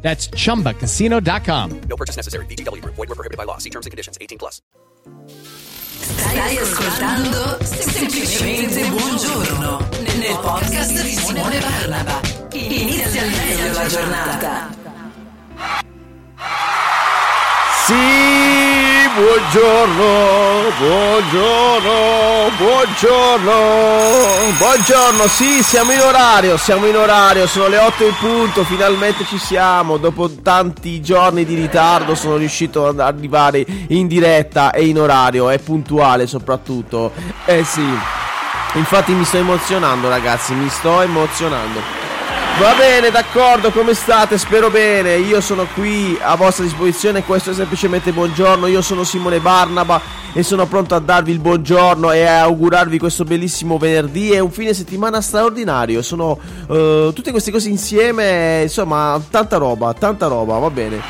That's chumbacasino.com. No purchase necessary. BGW. Void were prohibited by law. See terms and conditions. 18 plus. Stai ascoltando Semplicemente Buongiorno nel podcast di Simone Barnaba. Inizia al meglio la giornata. Sì, buongiorno, buongiorno, buongiorno, buongiorno, sì, siamo in orario, siamo in orario, sono le 8 in punto, finalmente ci siamo, dopo tanti giorni di ritardo sono riuscito ad arrivare in diretta e in orario, e puntuale soprattutto, eh sì, infatti mi sto emozionando ragazzi, mi sto emozionando. Va bene, d'accordo, come state? Spero bene. Io sono qui a vostra disposizione. Questo è semplicemente buongiorno. Io sono Simone Barnaba e sono pronto a darvi il buongiorno e a augurarvi questo bellissimo venerdì e un fine settimana straordinario. Sono eh, tutte queste cose insieme, insomma, tanta roba, tanta roba, va bene.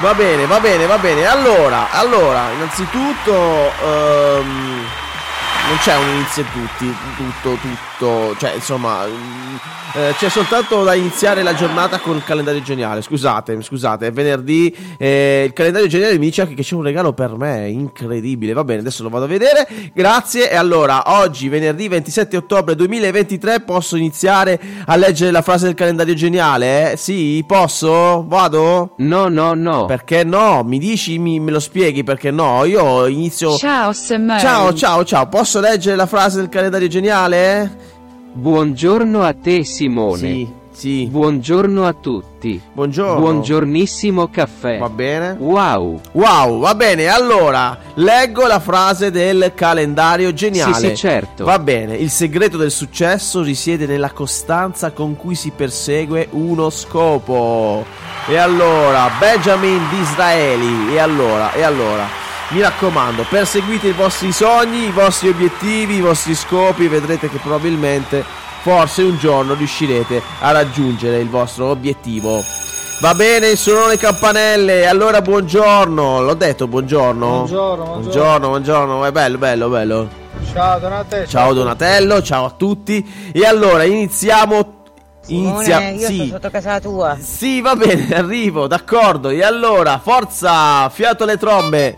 Va bene, va bene, va bene. Allora, allora, innanzitutto ehm, non c'è un inizio a tutti, tutto, tutto, cioè insomma, mm, eh, c'è soltanto da iniziare la giornata con il calendario geniale. Scusate, scusate, è venerdì, eh, il calendario geniale mi dice anche che c'è un regalo per me, incredibile. Va bene, adesso lo vado a vedere. Grazie. E allora, oggi, venerdì 27 ottobre 2023, posso iniziare a leggere la frase del calendario geniale? Eh? Sì, posso? Vado? No, no, no. Perché no? Mi dici, mi- me lo spieghi perché no? Io inizio. Ciao Simone. Ciao, ciao, ciao. Posso leggere la frase del calendario geniale? Buongiorno a te Simone. Sì, sì. Buongiorno a tutti. Buongiorno. Buongiornissimo caffè. Va bene. Wow. Wow, va bene. Allora, leggo la frase del calendario geniale. Sì, sì, certo. Va bene. Il segreto del successo risiede nella costanza con cui si persegue uno scopo. E allora, Benjamin Disraeli. E allora, e allora. Mi raccomando, perseguite i vostri sogni, i vostri obiettivi, i vostri scopi, vedrete che probabilmente, forse un giorno riuscirete a raggiungere il vostro obiettivo. Va bene, sono le campanelle, allora buongiorno, l'ho detto buongiorno? Buongiorno, buongiorno. Buongiorno, buongiorno, è bello, bello, bello. Ciao Donatello. Ciao Donatello, ciao a tutti. E allora iniziamo. Inizia. Simone, io sì. sono sotto casa tua. Sì, va bene, arrivo, d'accordo. E allora, forza, fiato alle trombe.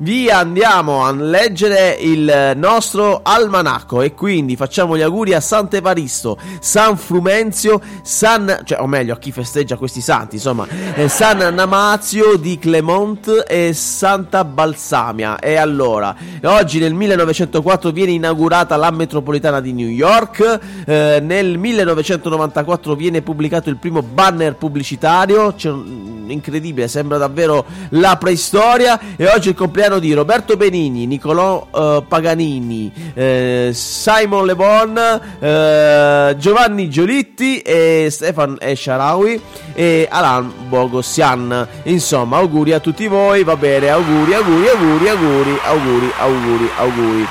Via, andiamo a leggere il nostro almanacco e quindi facciamo gli auguri a Sant'Evaristo, San Frumenzio, San, cioè, o meglio, a chi festeggia questi santi, insomma, eh, San Namazio di Clement e Santa Balsamia. E allora, oggi nel 1904 viene inaugurata la metropolitana di New York, eh, nel 1994 viene pubblicato il primo banner pubblicitario, un- incredibile, sembra davvero la preistoria e oggi il compleanno di Roberto Benigni, Nicolò eh, Paganini, eh, Simon Le Bon, eh, Giovanni Giolitti e Stefan Esharawi e Alan Bogossian. Insomma, auguri a tutti voi, va bene, auguri, auguri, auguri, auguri, auguri, auguri, auguri.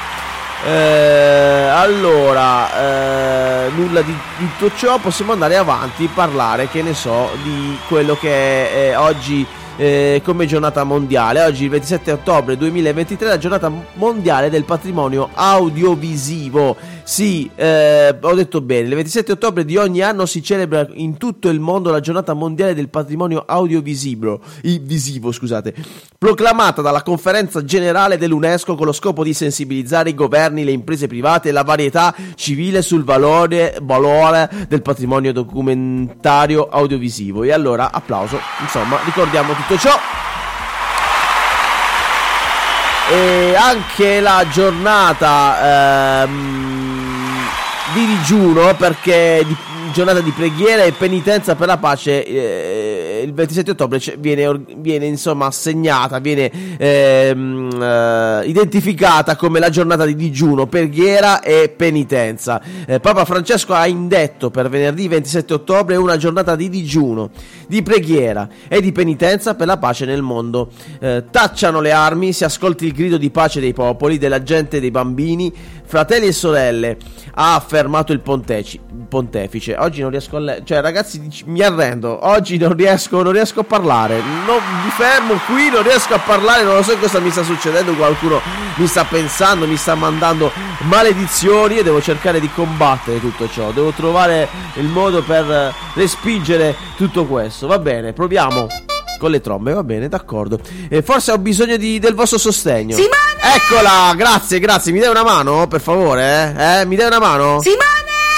Eh, allora, eh, nulla di, tutto ciò, possiamo andare avanti, parlare, che ne so, di quello che è eh, oggi come giornata mondiale. Oggi, il 27 ottobre 2023, è la giornata mondiale del patrimonio audiovisivo. Sì, eh, ho detto bene, il 27 ottobre di ogni anno si celebra in tutto il mondo la giornata mondiale del patrimonio audiovisivo, visivo, scusate, proclamata dalla conferenza generale dell'UNESCO con lo scopo di sensibilizzare i governi, le imprese private e la varietà civile sul valore, valore del patrimonio documentario audiovisivo. E allora, applauso, insomma, ricordiamo tutto ciò. E anche la giornata ehm, di digiuno perché di, giornata di preghiera e penitenza per la pace eh, il 27 ottobre viene, viene, insomma assegnata, viene ehm, eh, identificata come la giornata di digiuno, preghiera e penitenza. Eh, Papa Francesco ha indetto per venerdì 27 ottobre una giornata di digiuno, di preghiera e di penitenza per la pace nel mondo. Eh, tacciano le armi, si ascolti il grido di pace dei popoli, della gente, dei bambini, fratelli e sorelle, ha affermato il ponteci- pontefice. Oggi non riesco a leggere, cioè ragazzi mi arrendo, oggi non riesco, non riesco a parlare, non, mi fermo qui, non riesco a parlare, non lo so cosa mi sta succedendo, qualcuno mi sta pensando, mi sta mandando maledizioni e devo cercare di combattere tutto ciò, devo trovare il modo per respingere tutto questo. Va bene, proviamo con le trombe, va bene, d'accordo. E forse ho bisogno di, del vostro sostegno. Simone! Eccola, grazie, grazie. Mi dai una mano, per favore? Eh? Mi dai una mano? Simone!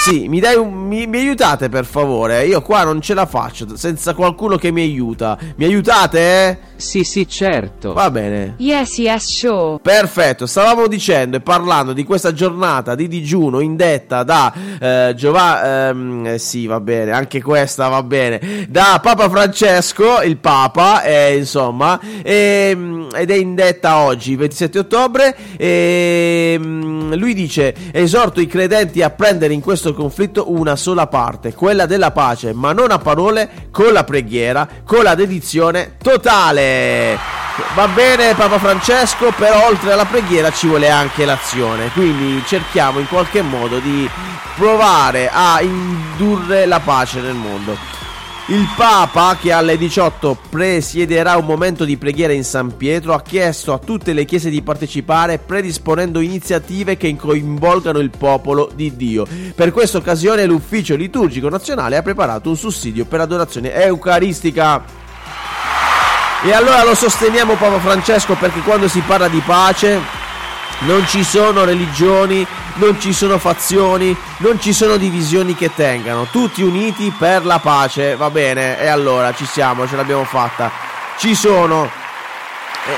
Sì, mi, dai un, mi, mi, aiutate per favore? Io qua non ce la faccio senza qualcuno che mi aiuta. Mi aiutate? Sì, sì, certo. Va bene. Yes, yes, sure. Perfetto, stavamo dicendo e parlando di questa giornata di digiuno indetta da eh, Giovanni. Ehm, sì, va bene, anche questa va bene. Da Papa Francesco, il Papa, eh, insomma, e, ed è indetta oggi, 27 ottobre. E, lui dice: Esorto i credenti a prendere in questo conflitto una sola parte, quella della pace, ma non a parole, con la preghiera, con la dedizione totale. Va bene Papa Francesco, però oltre alla preghiera ci vuole anche l'azione, quindi cerchiamo in qualche modo di provare a indurre la pace nel mondo. Il Papa, che alle 18 presiederà un momento di preghiera in San Pietro, ha chiesto a tutte le chiese di partecipare predisponendo iniziative che coinvolgano il popolo di Dio. Per questa occasione l'Ufficio Liturgico Nazionale ha preparato un sussidio per adorazione eucaristica. E allora lo sosteniamo Papa Francesco perché quando si parla di pace non ci sono religioni, non ci sono fazioni, non ci sono divisioni che tengano, tutti uniti per la pace, va bene, e allora ci siamo, ce l'abbiamo fatta, ci sono.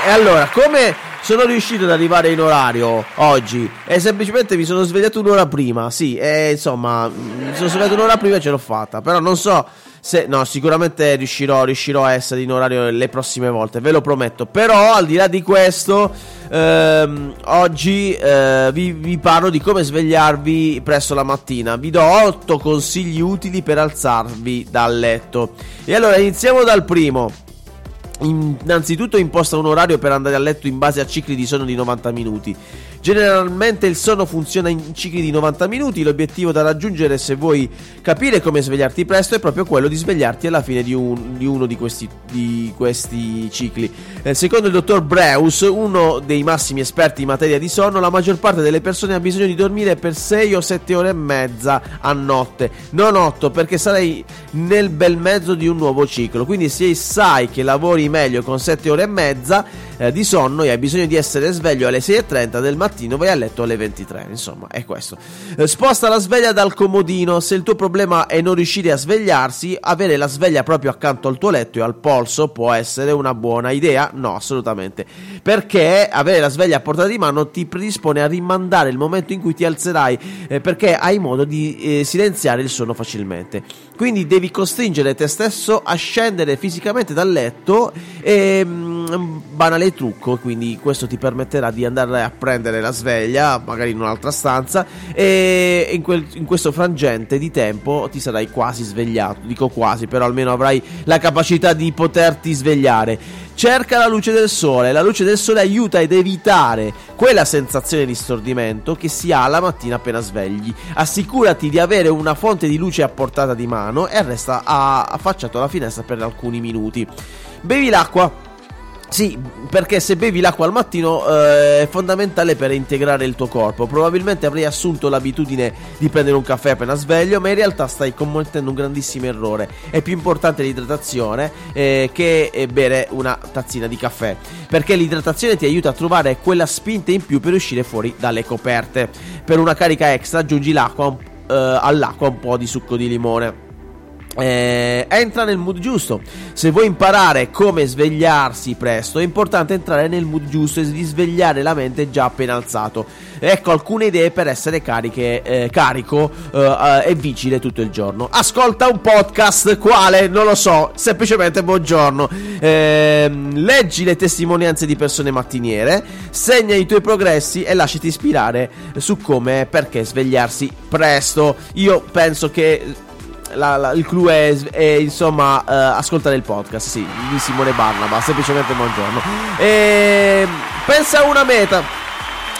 E allora, come sono riuscito ad arrivare in orario oggi? E semplicemente mi sono svegliato un'ora prima, sì, e insomma, mi sono svegliato un'ora prima e ce l'ho fatta, però non so se, no, sicuramente riuscirò, riuscirò, a essere in orario le prossime volte, ve lo prometto. Però, al di là di questo, ehm, oggi eh, vi, vi, parlo di come svegliarvi presto la mattina. Vi do 8 consigli utili per alzarvi dal letto. E allora iniziamo dal primo. Innanzitutto imposta un orario per andare a letto in base a cicli di sonno di 90 minuti. Generalmente il sonno funziona in cicli di 90 minuti, l'obiettivo da raggiungere se vuoi capire come svegliarti presto è proprio quello di svegliarti alla fine di, un, di uno di questi, di questi cicli. Eh, secondo il dottor Breus, uno dei massimi esperti in materia di sonno, la maggior parte delle persone ha bisogno di dormire per 6 o 7 ore e mezza a notte, non 8 perché sarei nel bel mezzo di un nuovo ciclo, quindi se sai che lavori meglio con 7 ore e mezza eh, di sonno e hai bisogno di essere sveglio alle 6.30 del mattino, vai a letto alle 23. Insomma, è questo. Eh, sposta la sveglia dal comodino. Se il tuo problema è non riuscire a svegliarsi, avere la sveglia proprio accanto al tuo letto e al polso può essere una buona idea? No, assolutamente. Perché avere la sveglia a portata di mano ti predispone a rimandare il momento in cui ti alzerai, eh, perché hai modo di eh, silenziare il sonno facilmente. Quindi devi costringere te stesso a scendere fisicamente dal letto e mm, banale trucco, quindi questo ti permetterà di andare a prendere la sveglia, magari in un'altra stanza e in, quel, in questo frangente di tempo ti sarai quasi svegliato, dico quasi, però almeno avrai la capacità di poterti svegliare. Cerca la luce del sole, la luce del sole aiuta ad evitare quella sensazione di stordimento che si ha la mattina appena svegli. Assicurati di avere una fonte di luce a portata di mano e resta affacciato alla finestra per alcuni minuti. Bevi l'acqua sì, perché se bevi l'acqua al mattino eh, è fondamentale per integrare il tuo corpo. Probabilmente avrei assunto l'abitudine di prendere un caffè appena sveglio, ma in realtà stai commettendo un grandissimo errore. È più importante l'idratazione eh, che eh, bere una tazzina di caffè, perché l'idratazione ti aiuta a trovare quella spinta in più per uscire fuori dalle coperte. Per una carica extra aggiungi l'acqua, eh, all'acqua un po' di succo di limone. Eh, entra nel mood giusto. Se vuoi imparare come svegliarsi presto, è importante entrare nel mood giusto e risvegliare la mente già appena alzato. ecco alcune idee per essere cariche, eh, carico eh, eh, e vigile tutto il giorno. Ascolta un podcast, quale? Non lo so, semplicemente buongiorno. Ehm, leggi le testimonianze di persone mattiniere, segna i tuoi progressi e lasciati ispirare su come e perché svegliarsi presto. Io penso che la, la, il clou è, è insomma uh, ascoltare il podcast, sì, di Simone Barnaba, semplicemente buongiorno. E pensa a una meta.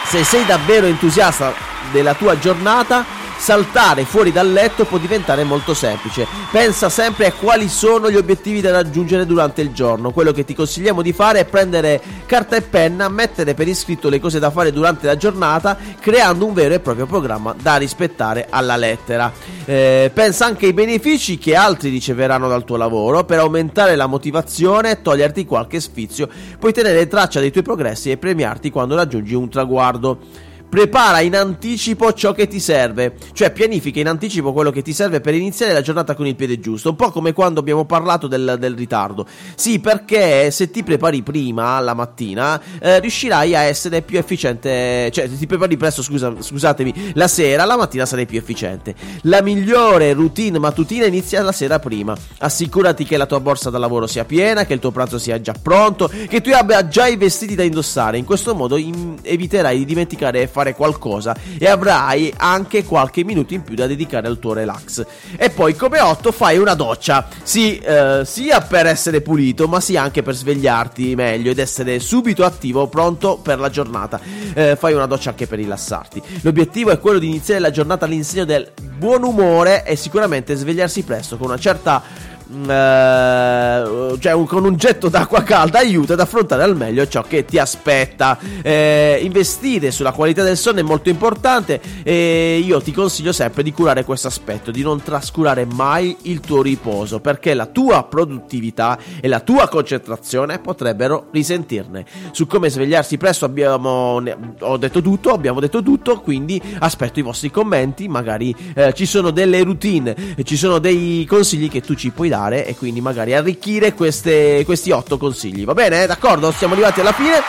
Se sei davvero entusiasta della tua giornata, saltare fuori dal letto può diventare molto semplice. Pensa sempre a quali sono gli obiettivi da raggiungere durante il giorno. Quello che ti consigliamo di fare è prendere carta e penna, mettere per iscritto le cose da fare durante la giornata, creando un vero e proprio programma da rispettare alla lettera. Eh, pensa anche ai benefici che altri riceveranno dal tuo lavoro per aumentare la motivazione e toglierti qualche sfizio. Puoi tenere traccia dei tuoi progressi e premiarti quando raggiungi un traguardo prepara in anticipo ciò che ti serve, cioè pianifica in anticipo quello che ti serve per iniziare la giornata con il piede giusto, un po' come quando abbiamo parlato del, del ritardo. Sì, perché se ti prepari prima, la mattina, eh, riuscirai a essere più efficiente, cioè se ti prepari presto, scusa, scusatemi, la sera, la mattina sarai più efficiente. La migliore routine mattutina inizia la sera prima. Assicurati che la tua borsa da lavoro sia piena, che il tuo pranzo sia già pronto, che tu abbia già i vestiti da indossare. In questo modo in- eviterai di dimenticare e fare fare qualcosa e avrai anche qualche minuto in più da dedicare al tuo relax. E poi come 8 fai una doccia, sì, eh, sia per essere pulito, ma sia anche per svegliarti meglio ed essere subito attivo, pronto per la giornata. Eh, fai una doccia anche per rilassarti. L'obiettivo è quello di iniziare la giornata all'insegno del buon umore e sicuramente svegliarsi presto con una certa eh, cioè un, con un getto d'acqua calda aiuta ad affrontare al meglio ciò che ti aspetta. Eh, investire sulla qualità del sonno è molto importante e io ti consiglio sempre di curare questo aspetto, di non trascurare mai il tuo riposo perché la tua produttività e la tua concentrazione potrebbero risentirne. Su come svegliarsi presto abbiamo ho detto tutto, abbiamo detto tutto, quindi aspetto i vostri commenti, magari eh, ci sono delle routine, ci sono dei consigli che tu ci puoi dare cambiare e quindi magari arricchire queste, questi otto consigli. Va bene? D'accordo? Siamo arrivati alla fine.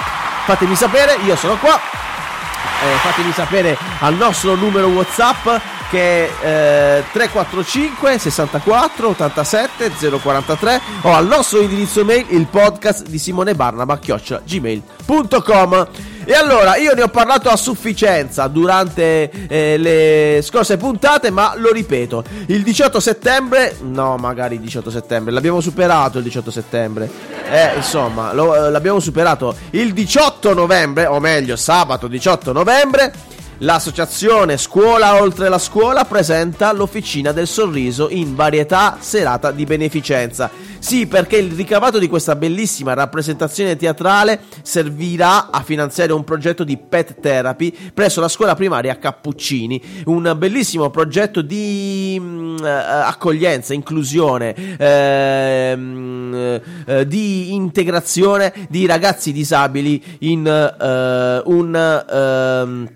Fatemi sapere, io sono qua. Eh, fatemi sapere al nostro numero WhatsApp che è eh, 345 64 87 043 o al nostro indirizzo mail il podcast di Simone Barnaba chiocciola gmail.com e allora, io ne ho parlato a sufficienza durante eh, le scorse puntate, ma lo ripeto, il 18 settembre, no, magari il 18 settembre, l'abbiamo superato il 18 settembre. Eh, insomma, lo, eh, l'abbiamo superato il 18 novembre, o meglio, sabato 18 novembre L'associazione Scuola Oltre la Scuola presenta l'Officina del Sorriso in varietà serata di beneficenza. Sì, perché il ricavato di questa bellissima rappresentazione teatrale servirà a finanziare un progetto di pet therapy presso la scuola primaria Cappuccini, un bellissimo progetto di uh, accoglienza, inclusione, uh, uh, di integrazione di ragazzi disabili in un ehm,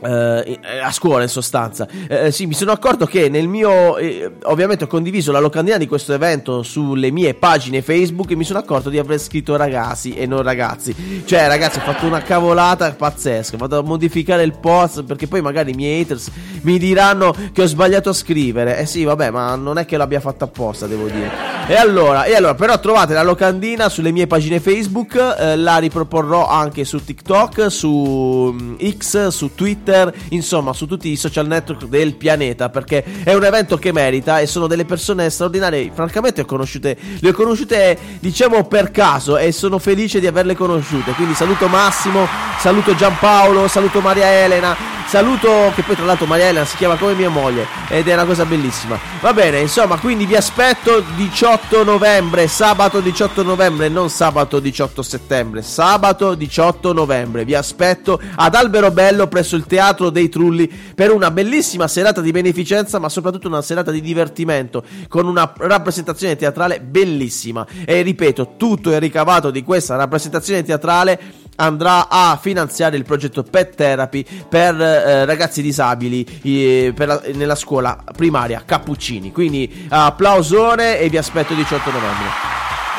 Uh, a scuola in sostanza. Uh, sì mi sono accorto che nel mio eh, ovviamente ho condiviso la locandina di questo evento sulle mie pagine facebook e mi sono accorto di aver scritto ragazzi e non ragazzi. Cioè ragazzi ho fatto una cavolata pazzesca. Vado a modificare il post perché poi magari i miei haters mi diranno che ho sbagliato a scrivere. Eh sì vabbè ma non è che l'abbia fatta apposta devo dire. E allora, e allora però trovate la locandina sulle mie pagine facebook eh, la riproporrò anche su tiktok su mm, x su twitter Twitter, insomma su tutti i social network del pianeta perché è un evento che merita e sono delle persone straordinarie. Francamente ho conosciute, le ho conosciute diciamo per caso e sono felice di averle conosciute. Quindi saluto Massimo, saluto Giampaolo, saluto Maria Elena, saluto che poi tra l'altro Maria Elena si chiama come mia moglie ed è una cosa bellissima. Va bene, insomma, quindi vi aspetto 18 novembre, sabato 18 novembre, non sabato 18 settembre, sabato 18 novembre. Vi aspetto ad Alberobello presso il teatro Teatro dei Trulli per una bellissima serata di beneficenza, ma soprattutto una serata di divertimento con una rappresentazione teatrale bellissima. E ripeto, tutto il ricavato di questa rappresentazione teatrale andrà a finanziare il progetto Pet Therapy per eh, ragazzi disabili eh, la, nella scuola primaria Cappuccini. Quindi applausone e vi aspetto il 18 novembre.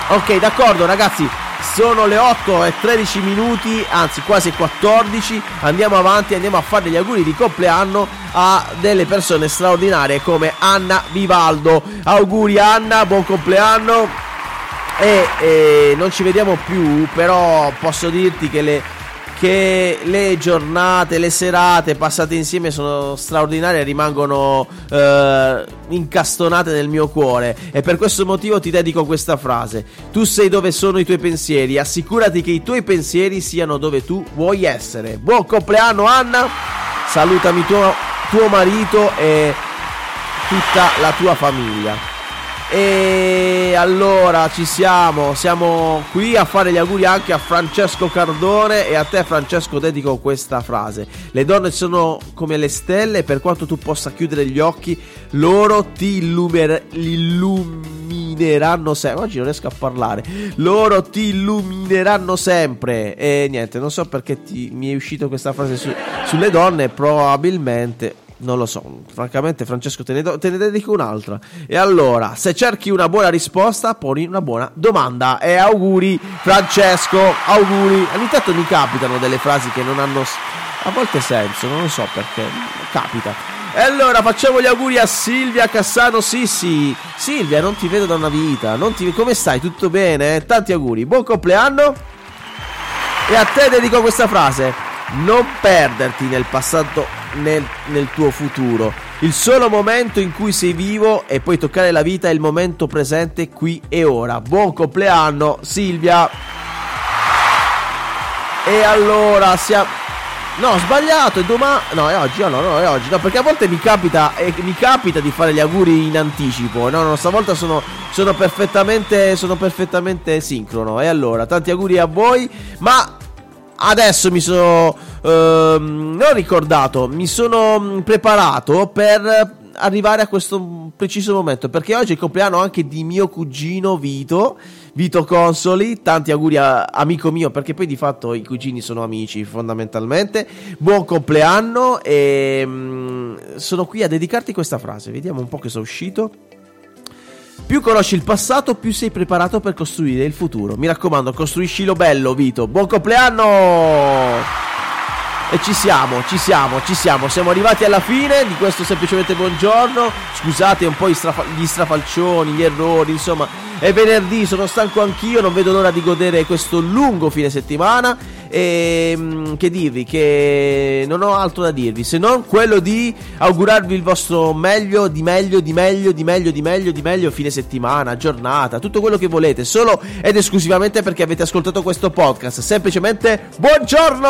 Ok, d'accordo ragazzi, Sono le 8 e 13 minuti, anzi quasi 14. Andiamo avanti, andiamo a fare gli auguri di compleanno a delle persone straordinarie come Anna Vivaldo. Auguri Anna, buon compleanno. E, e non ci vediamo più, però posso dirti che le che le giornate, le serate passate insieme sono straordinarie e rimangono eh, incastonate nel mio cuore e per questo motivo ti dedico questa frase. Tu sei dove sono i tuoi pensieri, assicurati che i tuoi pensieri siano dove tu vuoi essere. Buon compleanno Anna, salutami tuo, tuo marito e tutta la tua famiglia. E allora ci siamo, siamo qui a fare gli auguri anche a Francesco Cardone e a te Francesco dedico questa frase. Le donne sono come le stelle, per quanto tu possa chiudere gli occhi, loro ti illumer- illumineranno sempre. Oggi non riesco a parlare. Loro ti illumineranno sempre. E niente, non so perché ti, mi è uscita questa frase su, sulle donne, probabilmente non lo so, francamente Francesco te ne, do, te ne, dedico un'altra. E allora, se cerchi una buona risposta, poni una buona domanda. E auguri Francesco, auguri. Ogni tanto mi capitano delle frasi che non hanno a volte senso, non lo so perché, capita. E allora facciamo gli auguri a Silvia Cassano Sissi. Silvia, non ti vedo da una vita, ti... come stai? Tutto bene? Tanti auguri, buon compleanno. E a te dedico questa frase. Non perderti nel passato nel, nel, tuo futuro. Il solo momento in cui sei vivo e puoi toccare la vita è il momento presente qui e ora. Buon compleanno Silvia. E allora siamo... No, ho sbagliato, è domani... No, è oggi, no, no, è oggi. No, perché a volte mi capita, eh, mi capita di fare gli auguri in anticipo. No, no, stavolta sono, sono perfettamente, sono perfettamente sincrono. E allora, tanti auguri a voi. Ma adesso mi sono ehm, non ricordato, mi sono mm, preparato per arrivare a questo preciso momento perché oggi è il compleanno anche di mio cugino Vito Vito Consoli tanti auguri a amico mio perché poi di fatto i cugini sono amici fondamentalmente. Buon compleanno e mh, mm, sono qui a dedicarti questa frase vediamo un po' che sono uscito più conosci il passato, più sei preparato per costruire il futuro. Mi raccomando, costruiscilo bello, Vito. Buon compleanno! E ci siamo, ci siamo, ci siamo. Siamo arrivati alla fine di questo semplicemente buongiorno. Scusate un po' gli, strafa- gli strafalcioni, gli errori, insomma. È venerdì, sono stanco anch'io, non vedo l'ora di godere questo lungo fine settimana e ehm, che dirvi che non ho altro da dirvi se non quello di augurarvi il vostro meglio, di meglio, di meglio, di meglio, di meglio, di meglio fine settimana, giornata, tutto quello che volete, solo ed esclusivamente perché avete ascoltato questo podcast. Semplicemente buongiorno!